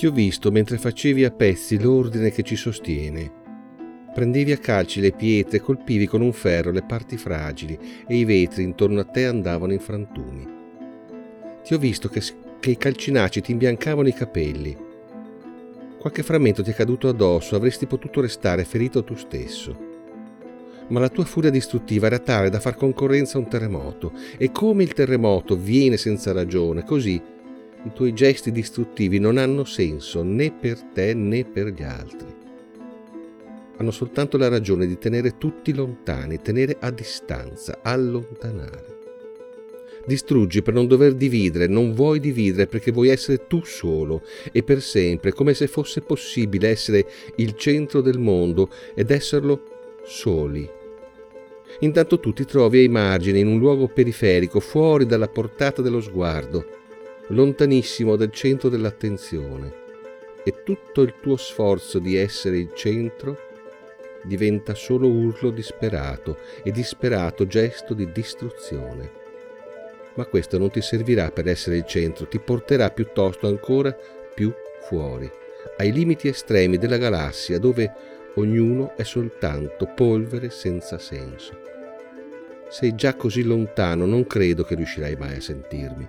Ti ho visto mentre facevi a pezzi l'ordine che ci sostiene. Prendevi a calci le pietre e colpivi con un ferro le parti fragili e i vetri intorno a te andavano in frantumi. Ti ho visto che, che i calcinaci ti imbiancavano i capelli. Qualche frammento ti è caduto addosso, avresti potuto restare ferito tu stesso ma la tua furia distruttiva era tale da far concorrenza a un terremoto, e come il terremoto viene senza ragione, così i tuoi gesti distruttivi non hanno senso né per te né per gli altri. Hanno soltanto la ragione di tenere tutti lontani, tenere a distanza, allontanare. Distruggi per non dover dividere, non vuoi dividere perché vuoi essere tu solo e per sempre, come se fosse possibile essere il centro del mondo ed esserlo soli Intanto tu ti trovi ai margini, in un luogo periferico, fuori dalla portata dello sguardo, lontanissimo dal centro dell'attenzione. E tutto il tuo sforzo di essere il centro diventa solo urlo disperato e disperato gesto di distruzione. Ma questo non ti servirà per essere il centro, ti porterà piuttosto ancora più fuori, ai limiti estremi della galassia dove ognuno è soltanto polvere senza senso. Sei già così lontano, non credo che riuscirai mai a sentirmi.